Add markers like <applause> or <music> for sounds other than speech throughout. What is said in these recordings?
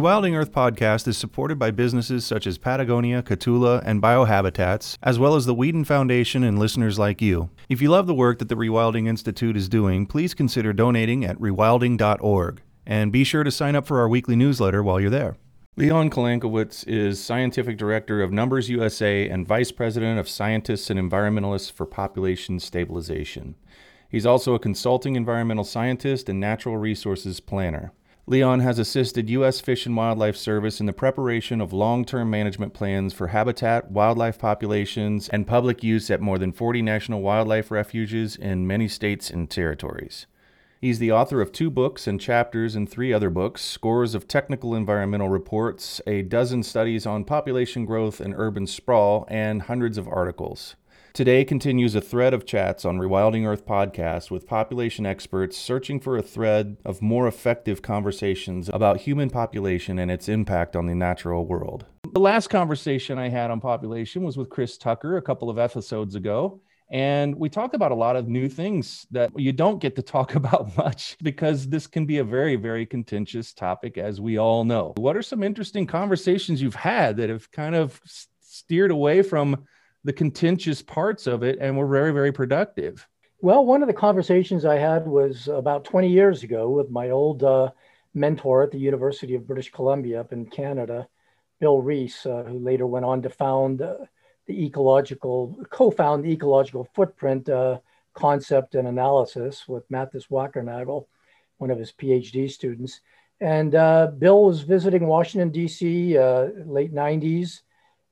Rewilding Earth podcast is supported by businesses such as Patagonia, Catula, and Biohabitats, as well as the Weeden Foundation and listeners like you. If you love the work that the Rewilding Institute is doing, please consider donating at rewilding.org. And be sure to sign up for our weekly newsletter while you're there. Leon Kolankiewicz is Scientific Director of Numbers USA and Vice President of Scientists and Environmentalists for Population Stabilization. He's also a consulting environmental scientist and natural resources planner. Leon has assisted U.S. Fish and Wildlife Service in the preparation of long term management plans for habitat, wildlife populations, and public use at more than 40 national wildlife refuges in many states and territories. He's the author of two books and chapters in three other books, scores of technical environmental reports, a dozen studies on population growth and urban sprawl, and hundreds of articles. Today continues a thread of chats on Rewilding Earth podcast with population experts searching for a thread of more effective conversations about human population and its impact on the natural world. The last conversation I had on population was with Chris Tucker a couple of episodes ago. And we talk about a lot of new things that you don't get to talk <laughs> about much because this can be a very, very contentious topic, as we all know. What are some interesting conversations you've had that have kind of steered away from the contentious parts of it and were very, very productive? Well, one of the conversations I had was about 20 years ago with my old uh, mentor at the University of British Columbia up in Canada, Bill Rees, uh, who later went on to found. Uh, the ecological, co-found the ecological footprint uh, concept and analysis with Mathis Wackernagel, one of his PhD students. And uh, Bill was visiting Washington, D.C., uh, late 90s,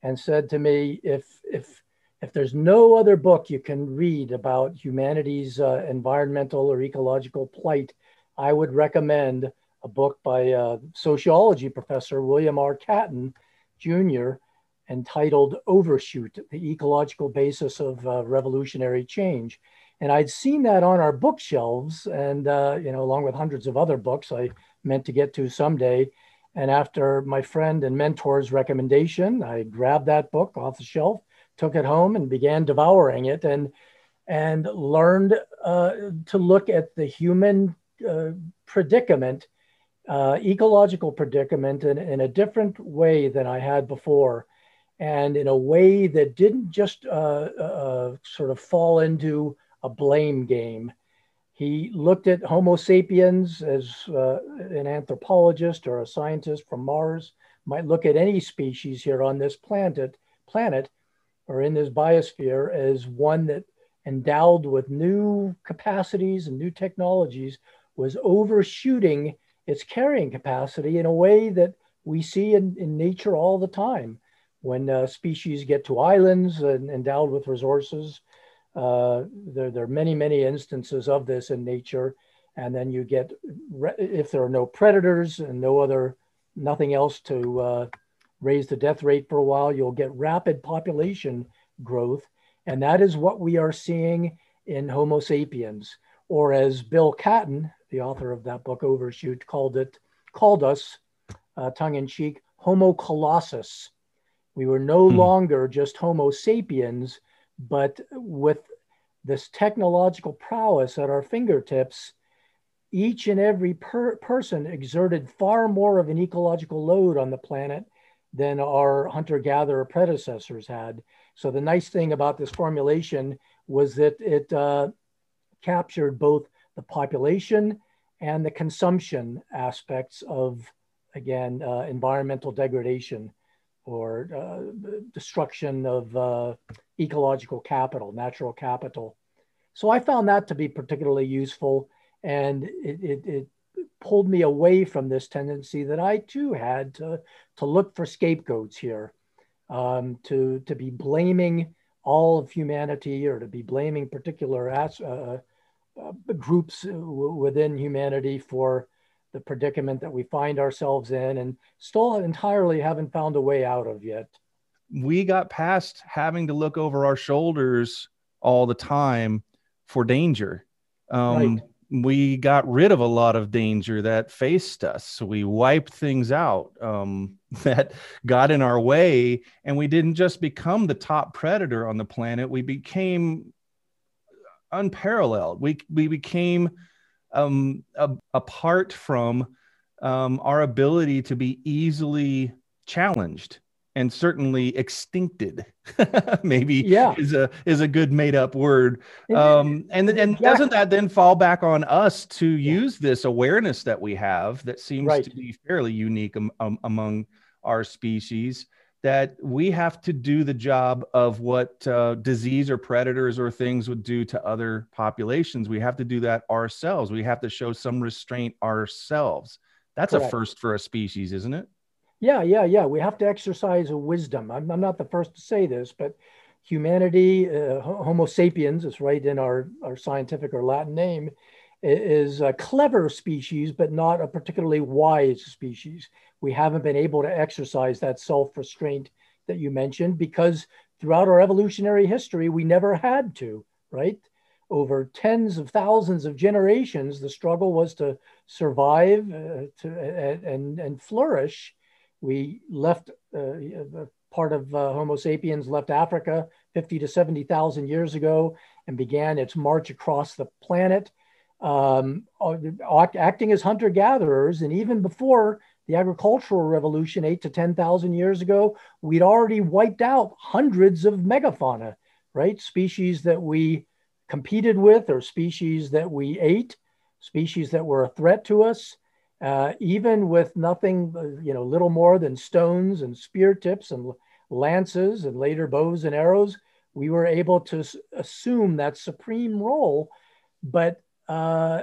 and said to me, if, if, if there's no other book you can read about humanity's uh, environmental or ecological plight, I would recommend a book by uh, sociology professor William R. Catton Jr., entitled Overshoot, the ecological basis of uh, revolutionary change. And I'd seen that on our bookshelves and, uh, you know, along with hundreds of other books I meant to get to someday. And after my friend and mentor's recommendation, I grabbed that book off the shelf, took it home and began devouring it and, and learned uh, to look at the human uh, predicament, uh, ecological predicament in, in a different way than I had before and in a way that didn't just uh, uh, sort of fall into a blame game. He looked at Homo sapiens as uh, an anthropologist or a scientist from Mars might look at any species here on this planet, planet or in this biosphere as one that endowed with new capacities and new technologies was overshooting its carrying capacity in a way that we see in, in nature all the time when uh, species get to islands and endowed with resources. Uh, there, there, are many, many instances of this in nature. And then you get, if there are no predators and no other, nothing else to uh, raise the death rate for a while, you'll get rapid population growth. And that is what we are seeing in Homo sapiens, or as Bill Catton, the author of that book Overshoot, called it, called us, uh, tongue in cheek, Homo colossus we were no hmm. longer just Homo sapiens, but with this technological prowess at our fingertips, each and every per- person exerted far more of an ecological load on the planet than our hunter gatherer predecessors had. So, the nice thing about this formulation was that it uh, captured both the population and the consumption aspects of, again, uh, environmental degradation or uh, destruction of uh, ecological capital, natural capital. So I found that to be particularly useful, and it, it, it, pulled me away from this tendency that I too had to, to look for scapegoats here, um, to, to be blaming all of humanity or to be blaming particular as, uh, uh groups within humanity for the predicament that we find ourselves in and still entirely haven't found a way out of yet. We got past having to look over our shoulders all the time for danger. Um, right. We got rid of a lot of danger that faced us. We wiped things out um, <laughs> that got in our way, and we didn't just become the top predator on the planet. We became unparalleled. We we became um, a, apart from um, our ability to be easily challenged and certainly extincted <laughs> maybe yeah. is a is a good made up word um, and and yeah. doesn't that then fall back on us to use this awareness that we have that seems right. to be fairly unique um, um, among our species that we have to do the job of what uh, disease or predators or things would do to other populations. We have to do that ourselves. We have to show some restraint ourselves. That's Correct. a first for a species, isn't it? Yeah, yeah, yeah. We have to exercise a wisdom. I'm, I'm not the first to say this, but humanity, uh, Homo sapiens, is right in our, our scientific or Latin name, is a clever species, but not a particularly wise species. We haven't been able to exercise that self restraint that you mentioned because throughout our evolutionary history, we never had to, right? Over tens of thousands of generations, the struggle was to survive uh, to, and, and flourish. We left uh, part of uh, Homo sapiens left Africa 50 to 70,000 years ago and began its march across the planet um, acting as hunter gatherers. And even before the agricultural revolution, eight to 10,000 years ago, we'd already wiped out hundreds of megafauna, right? Species that we competed with or species that we ate, species that were a threat to us. Uh, even with nothing, uh, you know, little more than stones and spear tips and lances and later bows and arrows, we were able to assume that supreme role. But uh,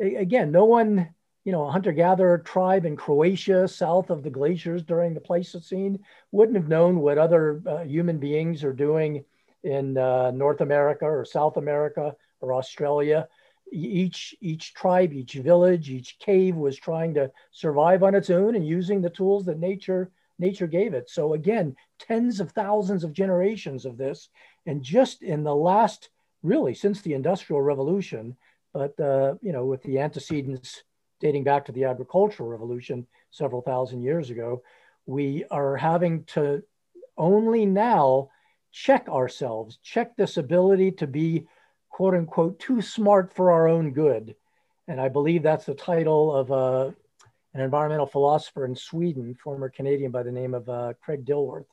again, no one, you know, a hunter gatherer tribe in Croatia, south of the glaciers during the Pleistocene, wouldn't have known what other uh, human beings are doing in uh, North America or South America or Australia. Each, each tribe, each village, each cave was trying to survive on its own and using the tools that nature nature gave it. So again, tens of thousands of generations of this, and just in the last, really, since the Industrial Revolution, but uh, you know, with the antecedents dating back to the agricultural revolution several thousand years ago, we are having to only now check ourselves, check this ability to be quote unquote too smart for our own good. And I believe that's the title of uh, an environmental philosopher in Sweden, former Canadian by the name of uh, Craig Dilworth.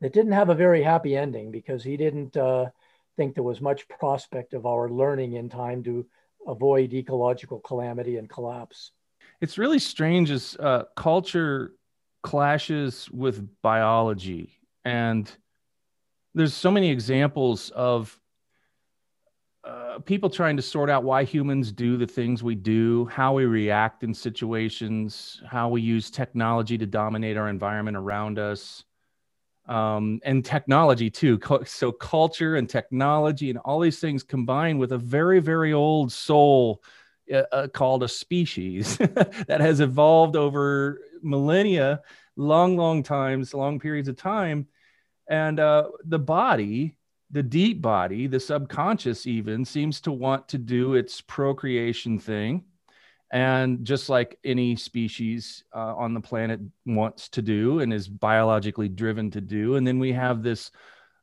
It didn't have a very happy ending because he didn't uh, think there was much prospect of our learning in time to avoid ecological calamity and collapse. It's really strange as uh, culture clashes with biology. And there's so many examples of uh, people trying to sort out why humans do the things we do, how we react in situations, how we use technology to dominate our environment around us um, and technology too. So culture and technology and all these things combined with a very, very old soul uh, uh, called a species <laughs> that has evolved over millennia, long, long times, long periods of time. And uh, the body, the deep body, the subconscious even seems to want to do its procreation thing. And just like any species uh, on the planet wants to do and is biologically driven to do and then we have this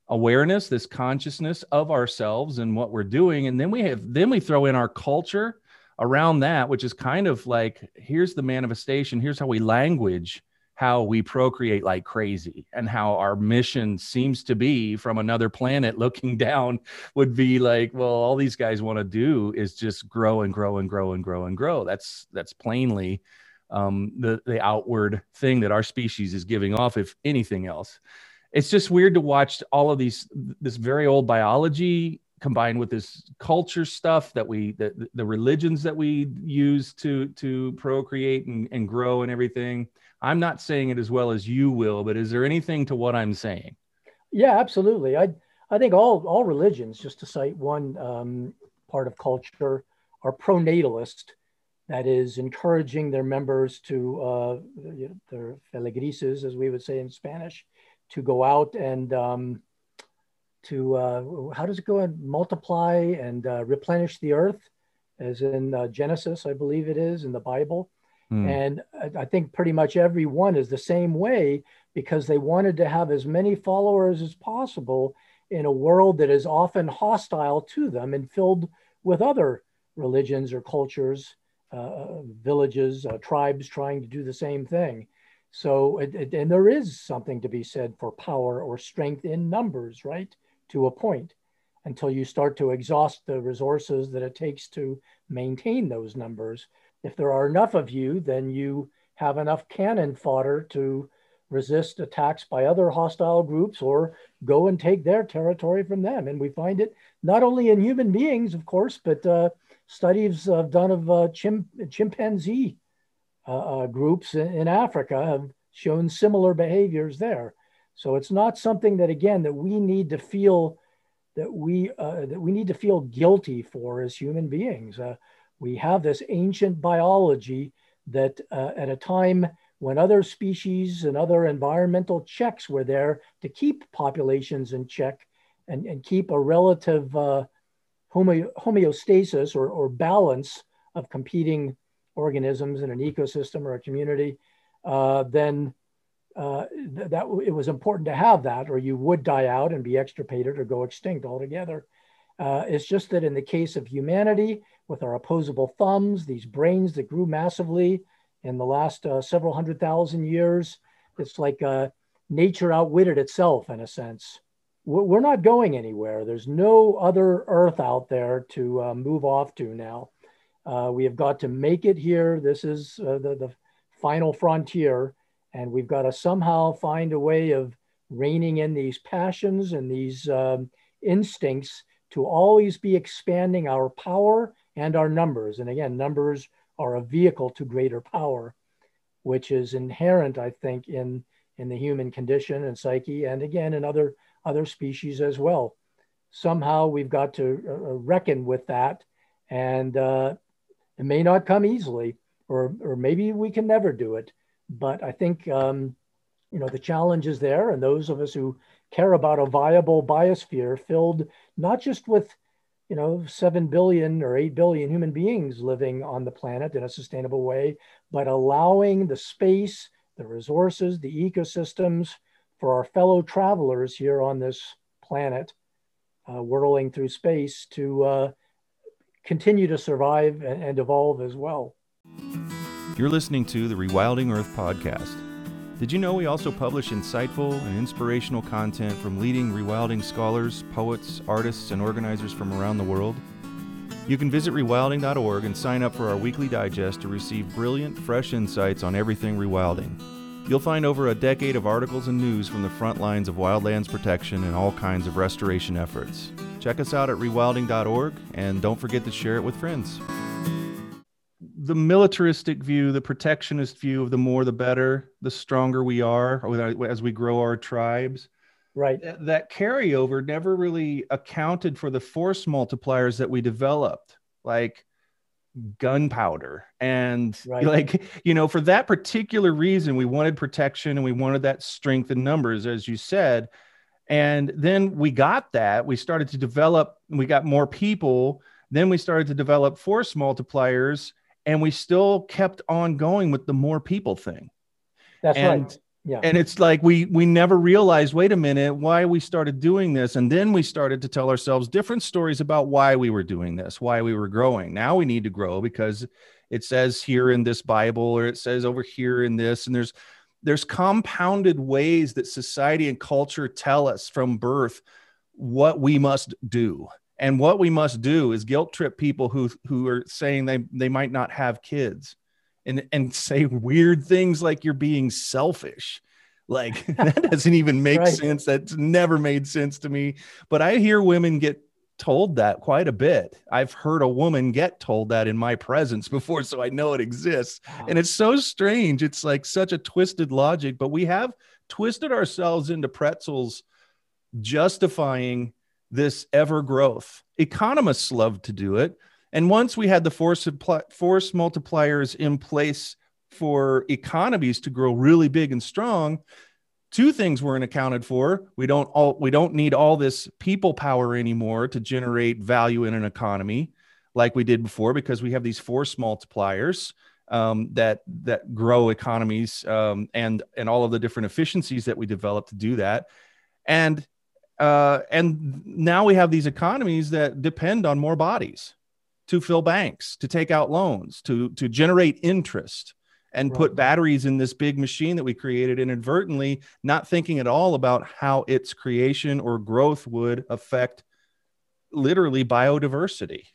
awareness this consciousness of ourselves and what we're doing and then we have then we throw in our culture around that which is kind of like here's the manifestation here's how we language how we procreate like crazy and how our mission seems to be from another planet looking <laughs> down would be like well all these guys want to do is just grow and grow and grow and grow and grow. That's that's plainly um, the the outward thing that our species is giving off if anything else. It's just weird to watch all of these this very old biology combined with this culture stuff that we the, the religions that we use to to procreate and, and grow and everything i'm not saying it as well as you will but is there anything to what i'm saying? Yeah absolutely. I i think all all religions just to cite one um, part of culture are pronatalist that is encouraging their members to uh, their feligreses as we would say in spanish to go out and um, to uh, how does it go? And multiply and uh, replenish the earth as in uh, Genesis, I believe it is in the Bible. Mm. And I think pretty much every one is the same way because they wanted to have as many followers as possible in a world that is often hostile to them and filled with other religions or cultures, uh, villages, uh, tribes trying to do the same thing. So, it, it, and there is something to be said for power or strength in numbers, right? To a point until you start to exhaust the resources that it takes to maintain those numbers. If there are enough of you, then you have enough cannon fodder to resist attacks by other hostile groups or go and take their territory from them. And we find it not only in human beings, of course, but uh, studies uh, done of uh, chim- chimpanzee uh, uh, groups in, in, Africa have shown similar behaviors there. So it's not something that, again, that we need to feel that we uh, that we need to feel guilty for as human beings. We have this ancient biology that at a time when other species and other environmental checks were there to keep populations in check and, and keep a relative uh, homeostasis or, or balance of competing organisms in an ecosystem or a community, uh, then uh, th- that it was important to have that, or you would die out and be extirpated or go extinct altogether. Uh, it's just that in the case of humanity, with our opposable thumbs, these brains that grew massively, in the last uh, several hundred thousand years. It's like uh, nature outwitted itself in a sense. We're not going anywhere. There's no other Earth out there to uh, move off to now. Uh, we have got to make it here. This is uh, the, the final frontier. And we've got to somehow find a way of reining in these passions and these um, instincts to always be expanding our power and our numbers. And again, numbers are a vehicle to greater power, which is inherent, I think, in, in the human condition and psyche, and again, in other, other species as well. Somehow we've got to uh, uh, reckon with that, and uh, it may not come easily, or, or maybe we can never do it. But I think, um, you know, the challenge is there, and those of us who care about a viable biosphere filled not just with you know, 7 billion or 8 billion human beings living on the planet in a sustainable way, but allowing the space, the resources, the ecosystems for our fellow travelers here on this planet, uh, whirling through space to uh, continue to survive and, and evolve as well. You're listening to the Rewilding Earth podcast. Did you know we also publish insightful and inspirational content from leading rewilding scholars, poets, artists, and organizers from around the world? You can visit rewilding.org and sign up for our weekly digest to receive brilliant, fresh insights on everything rewilding. You'll find over a decade of articles and news from the front lines of wildlands protection and all kinds of restoration efforts. Check us out at rewilding.org and don't forget to share it with friends the militaristic view, the protectionist view of the more the better, the stronger we are as we grow our tribes. Right. That carryover never really accounted for the force multipliers that we developed, like gunpowder. And right. <laughs> like, you know, for that particular reason, we wanted protection and we wanted that strength in numbers, as you said. And then we got that. We started to develop, we got more people. Then we started to develop force multipliers and we still kept on going with the more people thing. That's and, right. Yeah. And it's like we we never realized, wait a minute, why we started doing this. And then we started to tell ourselves different stories about why we were doing this, why we were growing. Now we need to grow because it says here in this Bible or it says over here in this. And there's there's compounded ways that society and culture tell us from birth what we must do and what we must do is guilt trip people who who are saying they they might not have kids and and say weird things like you're being selfish. Like <laughs> that <laughs> doesn't even make right. sense. That's never made sense to me. But i hear women get told that quite a bit. I've heard a woman get told that in my presence before so i know it exists. Wow. and it's so strange. It's like such a twisted logic but we have twisted ourselves into pretzels justifying this ever growth. Economists love to do it. And once we had the force, force multipliers in place for economies to grow really big and strong, two things weren't accounted for. We don't all we don't need all this people power anymore to generate value in an economy. like we did before because we have these force multipliers um, that that grow economies um, and and all of the different efficiencies that we develop to do that and uh, and now we have these economies that depend on more bodies to fill banks to take out loans to to generate interest and right. put batteries in this big machine that we created inadvertently not thinking at all about how its creation or growth would affect literally biodiversity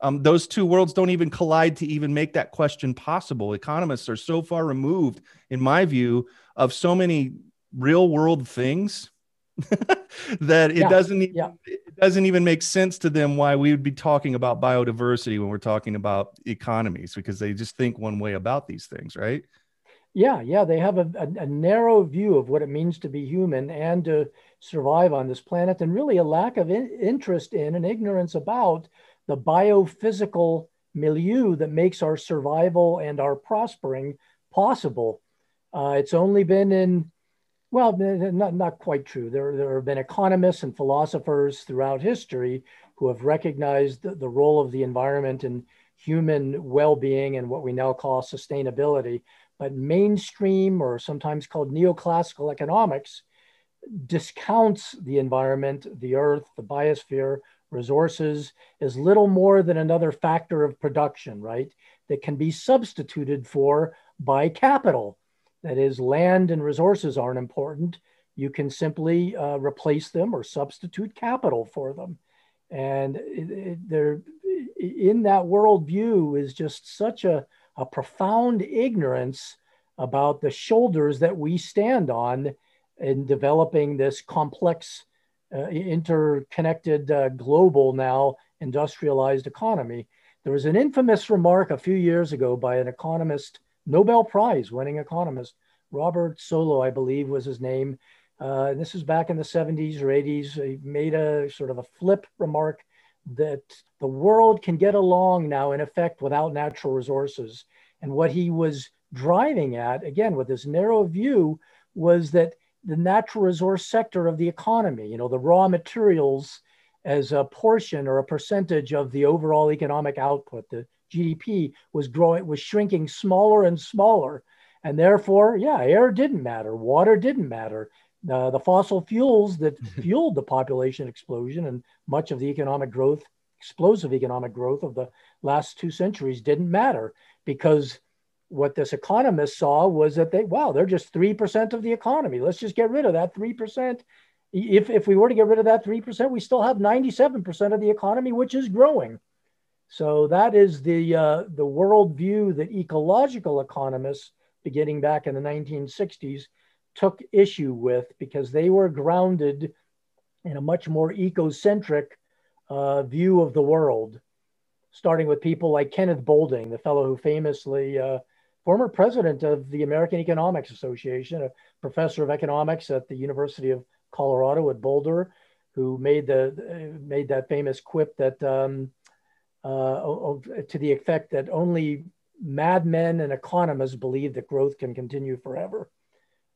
um, those two worlds don't even collide to even make that question possible. Economists are so far removed, in my view, of so many real world things <laughs> that it yeah, doesn't even, yeah. it doesn't even make sense to them why we would be talking about biodiversity when we're talking about economies because they just think one way about these things, right? Yeah, yeah, they have a, a, a narrow view of what it means to be human and to survive on this planet, and really a lack of in, interest in and ignorance about the biophysical milieu that makes our survival and our prospering possible. Uh, it's only been in, well, not, not quite true. There, there have been economists and philosophers throughout history who have recognized the, the role of the environment in human well being and what we now call sustainability. But mainstream, or sometimes called neoclassical economics, discounts the environment, the earth, the biosphere, resources is little more than another factor of production, right? That can be substituted for by capital. That is, land and resources aren't important. You can simply uh, replace them or substitute capital for them. And it, it, there, in that worldview is just such a, a profound ignorance about the shoulders that we stand on in developing this complex uh, interconnected uh, global now industrialized economy. There was an infamous remark a few years ago by an economist, Nobel Prize winning economist, Robert Solow, I believe was his name. Uh, this is back in the 70s or 80s. He made a sort of a flip remark that the world can get along now, in effect, without natural resources. And what he was driving at, again, with this narrow view, was that the natural resource sector of the economy, you know, the raw materials as a portion or a percentage of the overall economic output. The GDP was growing, was shrinking smaller and smaller. And therefore, yeah, air didn't matter, water didn't matter. Uh, the fossil fuels that <laughs> fueled the population explosion and much of the economic growth, explosive economic growth of the last two centuries didn't matter because what this economist saw was that they, wow, they're just 3% of the economy. Let's just get rid of that 3%. If, if we were to get rid of that 3%, we still have 97% of the economy, which is growing. So that is the, uh, the worldview that ecological economists, beginning back in the 1960s, took issue with because they were grounded in a much more ecocentric uh, view of the world, starting with people like Kenneth Boulding, the fellow who famously uh, former president of the American Economics Association, a professor of economics at the University of Colorado at Boulder, who made the made that famous quip that um, uh, to the effect that only madmen and economists believe that growth can continue forever.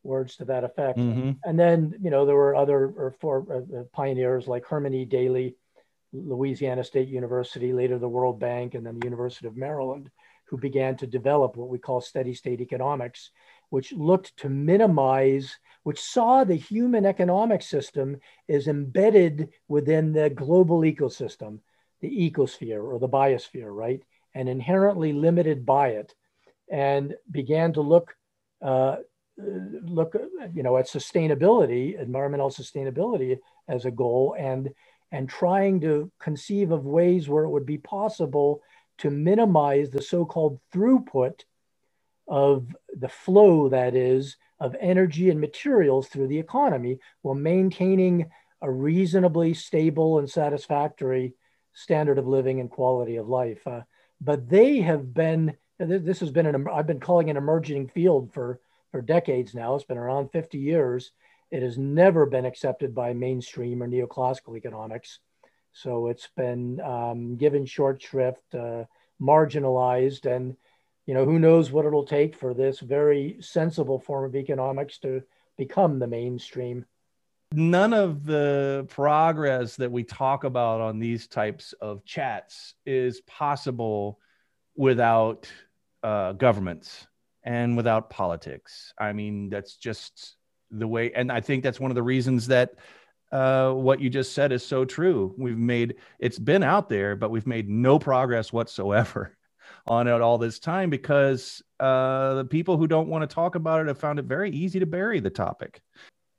Words to that effect. Mm-hmm. And then you know there were other or for uh, uh, pioneers like Herman E. Daly, Louisiana State University, later the World Bank, and then the University of Maryland who began to develop what we call steady state economics, which looked to minimize, which saw the human economic system as embedded within the global ecosystem, the ecosphere or the biosphere, right? And inherently limited by it, and began to look. Uh, look you know at sustainability environmental sustainability as a goal and and trying to conceive of ways where it would be possible to minimize the so-called throughput of the flow, that is, of energy and materials through the economy while maintaining a reasonably stable and satisfactory standard of living and quality of life. Uh, but they have been, this has been an, I've been calling an emerging field for, for decades now. It's been around 50 years. It has never been accepted by mainstream or neoclassical economics. So it's been um, given short shrift, uh, marginalized, and you know who knows what it'll take for this very sensible form of economics to become the mainstream. None of the progress that we talk about on these types of chats is possible without uh, governments and without politics. I mean, that's just the way. And I think that's one of the reasons that uh, what you just said is so true. We've made it's been out there, but we've made no progress whatsoever <laughs> on it all this time because uh, the people who don't want to talk about it have found it very easy to bury the topic.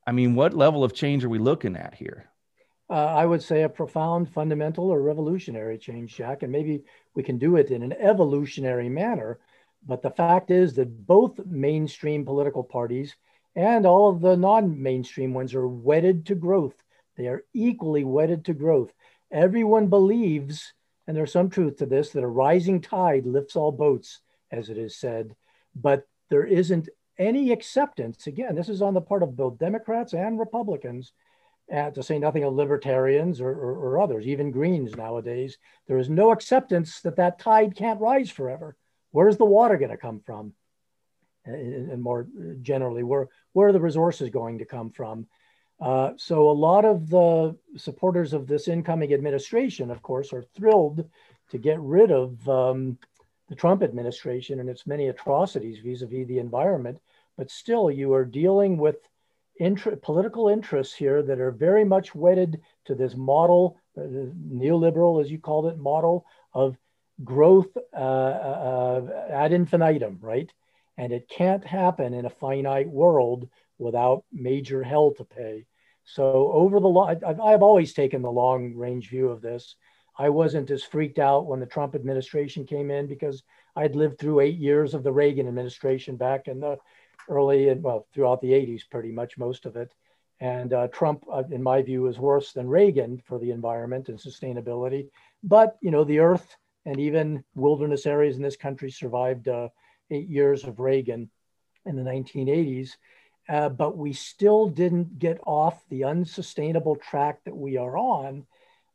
I mean, what level of change are we looking at here? Uh, I would say a profound, fundamental, or revolutionary change, Jack, and maybe we can do it in an evolutionary manner. But the fact is that both mainstream political parties and all of the non mainstream ones are wedded to growth. They are equally wedded to growth. Everyone believes, and there's some truth to this, that a rising tide lifts all boats, as it is said. But there isn't any acceptance, again, this is on the part of both Democrats and Republicans, uh, to say nothing of libertarians or, or, or, others, even Greens nowadays. There is no acceptance that that tide can't rise forever. Where's the water going to come from? And, and, more generally, where, where are the resources going to come from? Uh, so a lot of the supporters of this incoming administration, of course, are thrilled to get rid of um, the Trump administration and its many atrocities vis-a-vis the environment. But still, you are dealing with intra- political interests here that are very much wedded to this model, uh, neoliberal, as you called it, model of growth uh, uh, ad infinitum, right? And it can't happen in a finite world without major hell to pay. So over the long, I've always taken the long range view of this. I wasn't as freaked out when the Trump administration came in because I'd lived through eight years of the Reagan administration back in the early and well throughout the 80s, pretty much most of it. And uh, Trump, uh, in my view, is worse than Reagan for the environment and sustainability. But you know, the Earth and even wilderness areas in this country survived uh, eight years of Reagan in the 1980s. Uh, but we still didn't get off the unsustainable track that we are on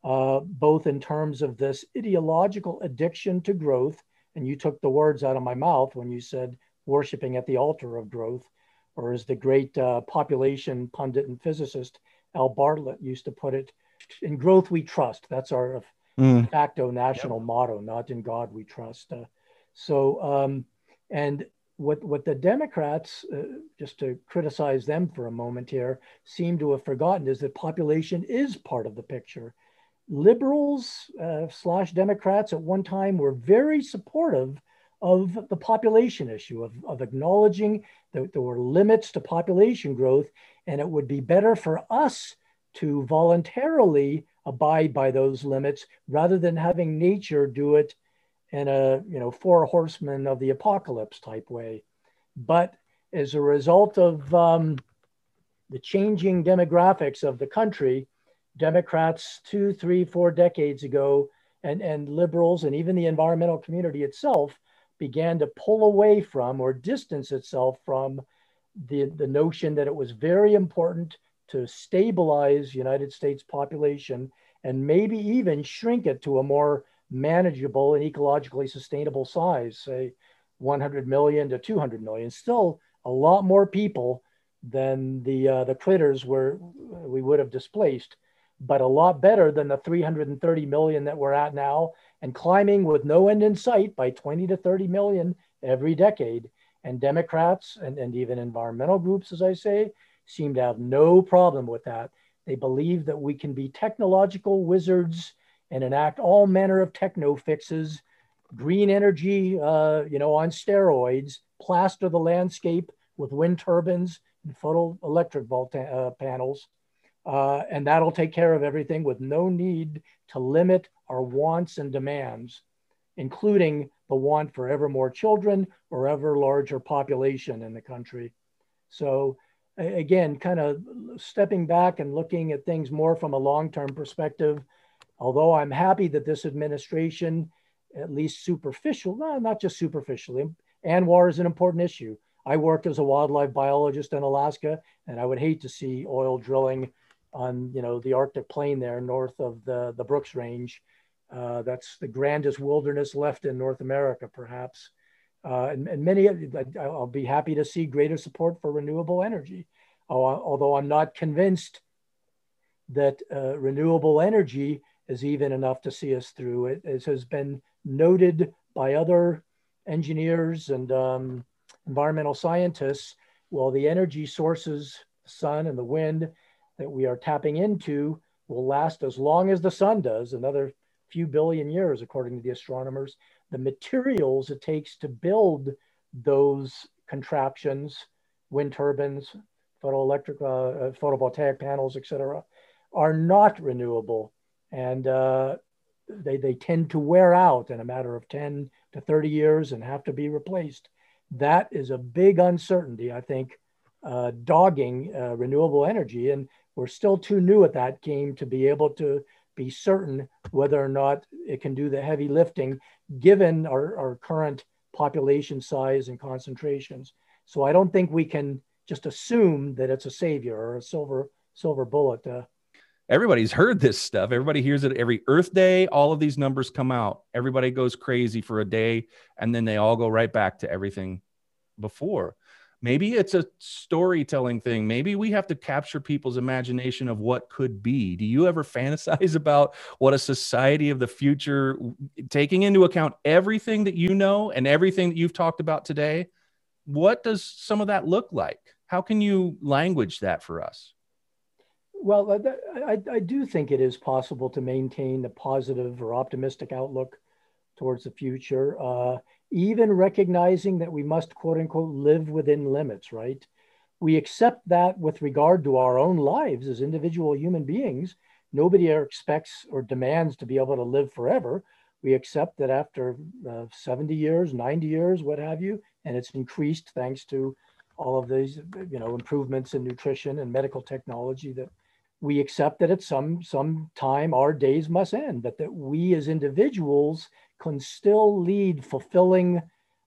uh, both in terms of this ideological addiction to growth. And you took the words out of my mouth when you said worshiping at the altar of growth, or as the great uh, population pundit and physicist Al Bartlett used to put it, in growth we trust. That's our mm. facto national yep. motto, not in God we trust. Uh, so, um, and what, what the Democrats, uh, just to criticize them for a moment here, seem to have forgotten is that population is part of the picture liberals uh, slash Democrats at one time were very supportive of the population issue, of, of acknowledging that there were limits to population growth, and it would be better for us to voluntarily abide by those limits rather than having nature do it in a you know four horsemen of the apocalypse type way. But as a result of um, the changing demographics of the country, Democrats two, three, four decades ago, and, and liberals, and even the environmental community itself began to pull away from or distance itself from the, the notion that it was very important to stabilize United States population and maybe even shrink it to a more manageable and ecologically sustainable size, say 100 million to 200 million. Still a lot more people than the uh, the critters were we would have displaced but a lot better than the 330 million that we're at now and climbing with no end in sight by 20 to 30 million every decade. And Democrats and, and even environmental groups, as I say, seem to have no problem with that. They believe that we can be technological wizards and enact all manner of techno fixes, green energy, uh, you know, on steroids, plaster the landscape with wind turbines and photoelectric volta- uh, panels, uh, and that'll take care of everything with no need to limit our wants and demands, including the want for ever more children or ever larger population in the country. So again, kind of stepping back and looking at things more from a long-term perspective, although I'm happy that this administration, at least superficial, no, not just superficially, ANWR is an important issue. I worked as a wildlife biologist in Alaska, and I would hate to see oil drilling on you know the Arctic plain there north of the, the Brooks Range. Uh, that's the grandest wilderness left in North America, perhaps. Uh, and, and, many, I'll be happy to see greater support for renewable energy, although I'm not convinced that uh, renewable energy is even enough to see us through. It, has been noted by other engineers and um, environmental scientists. Well, the energy sources, the sun and the wind that we are tapping into, will last as long as the sun does, another few billion years, according to the astronomers. The materials it takes to build those contraptions, wind turbines, photoelectric, uh, uh photovoltaic panels, etc., are not renewable, and uh, they they tend to wear out in a matter of 10 to 30 years and have to be replaced. That is a big uncertainty, I think, uh, dogging uh, renewable energy, and we're still too new at that game to be able to be certain whether or not it can do the heavy lifting given our, our current population size and concentrations. So I don't think we can just assume that it's a savior or a silver silver bullet. Uh, Everybody's heard this stuff. Everybody hears it every Earth Day. All of these numbers come out. Everybody goes crazy for a day, and then they all go right back to everything before. Maybe it's a storytelling thing. Maybe we have to capture people's imagination of what could be. Do you ever <laughs> fantasize about what a society of the future, taking into account everything that you know and everything that you've talked about today? What does some of that look like? How can you language that for us? Well, I, I do think it is possible to maintain a positive or optimistic outlook towards the future. Uh, even recognizing that we must, quote unquote, live within limits, right? We accept that with regard to our own lives as individual human beings. Nobody expects or demands to be able to live forever. We accept that after uh, 70 years, 90 years, what have you, and it's increased thanks to all of these, you know, improvements in nutrition and medical technology that we accept that at some some time our days must end, but that we as individuals can still lead fulfilling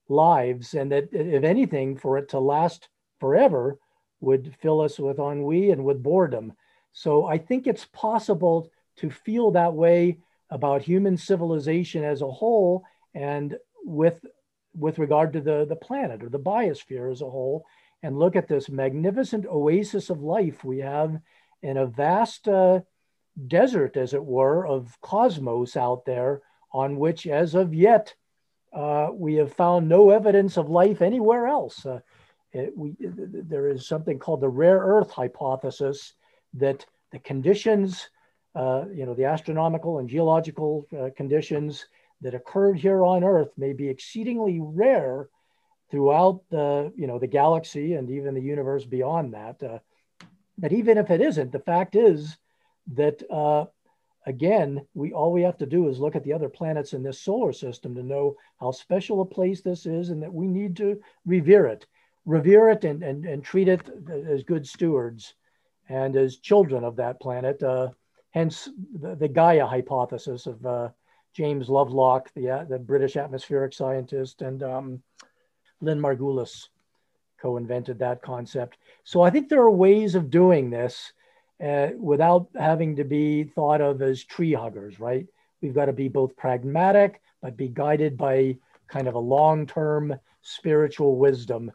lives, and that if anything, for it to last forever would fill us with ennui and with boredom. So I think it's possible to feel that way about human civilization as a whole, and with with regard to the, the planet or the biosphere as a whole, and look at this magnificent oasis of life we have in a vast uh, desert, as it were, of cosmos out there on which, as of yet, uh, we have found no evidence of life anywhere else. Uh, it, we, there is something called the rare earth hypothesis that the conditions, uh, you know, the astronomical and geological uh, conditions that occurred here on Earth may be exceedingly rare throughout the, you know, the galaxy and even the universe beyond that. Uh, but even if it isn't, the fact is that uh, again, we all we have to do is look at the other planets in this solar system to know how special a place this is and that we need to revere it, revere it and, and, and treat it as good stewards and as children of that planet. Uh, hence the, the, Gaia hypothesis of uh, James Lovelock, the, uh, the British atmospheric scientist, and um, Lynn Margulis co-invented that concept. So I think there are ways of doing this uh, without having to be thought of as tree huggers, right? We've got to be both pragmatic, but be guided by kind of a long term spiritual wisdom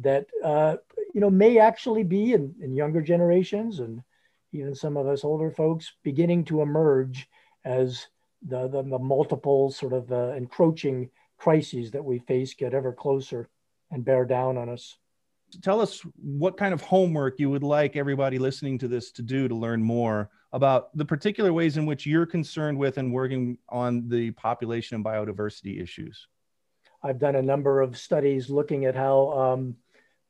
that, uh, you know, may actually be in, in younger generations and even some of us older folks beginning to emerge as the, the, the multiple sort of uh, encroaching crises that we face get ever closer and bear down on us tell us what kind of homework you would like everybody listening to this to do to learn more about the particular ways in which you're concerned with and working on the population and biodiversity issues. I've done a number of studies looking at how um,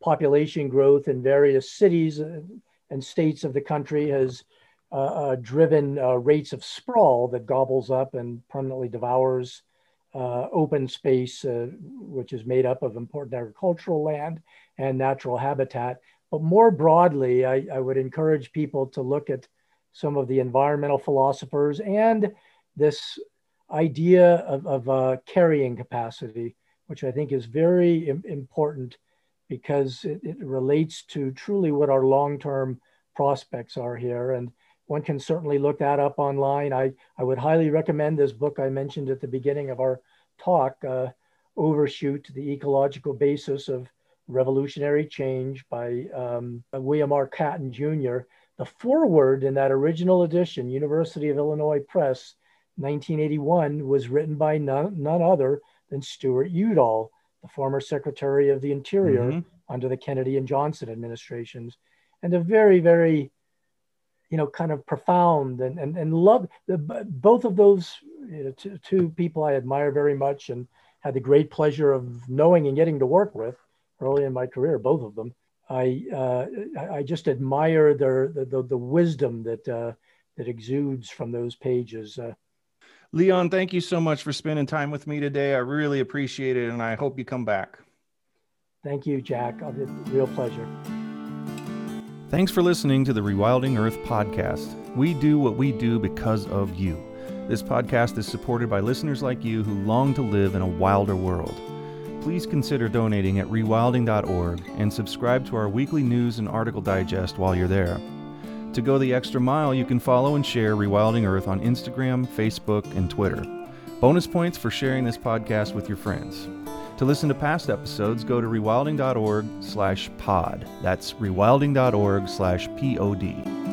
population growth in various cities and states of the country has uh, uh, driven uh, rates of sprawl that gobbles up and permanently devours uh, open space, uh, which is made up of important agricultural land and natural habitat. But more broadly, I, I would encourage people to look at some of the environmental philosophers and this idea of, of uh, carrying capacity, which I think is very Im- important because it, it, relates to truly what our long term prospects are here. And one can certainly look that up online. I, I would highly recommend this book I mentioned at the beginning of our talk, uh, Overshoot, the Ecological Basis of revolutionary change by um, William R. Catton Jr. The foreword in that original edition, University of Illinois Press, 1981, was written by none, none other than Stuart Udall, the former Secretary of the Interior mm-hmm. under the Kennedy and Johnson administrations, and a very, very, you know, kind of profound and and and love the, both of those you know, two, two people I admire very much and had the great pleasure of knowing and getting to work with early in my career, both of them. I uh, I just admire their the the, the wisdom that uh, that exudes from those pages. Uh, Leon, thank you so much for spending time with me today. I really appreciate it, and I hope you come back. Thank you, Jack. A real pleasure. Thanks for listening to the Rewilding Earth podcast. We do what we do because of you. This podcast is supported by listeners like you who long to live in a wilder world. Please consider donating at rewilding.org and subscribe to our weekly news and article digest while you're there. To go the extra mile, you can follow and share Rewilding Earth on Instagram, Facebook, and Twitter. Bonus points for sharing this podcast with your friends. To listen to past episodes, go to rewilding.org slash pod. That's rewilding.org slash P-O-D.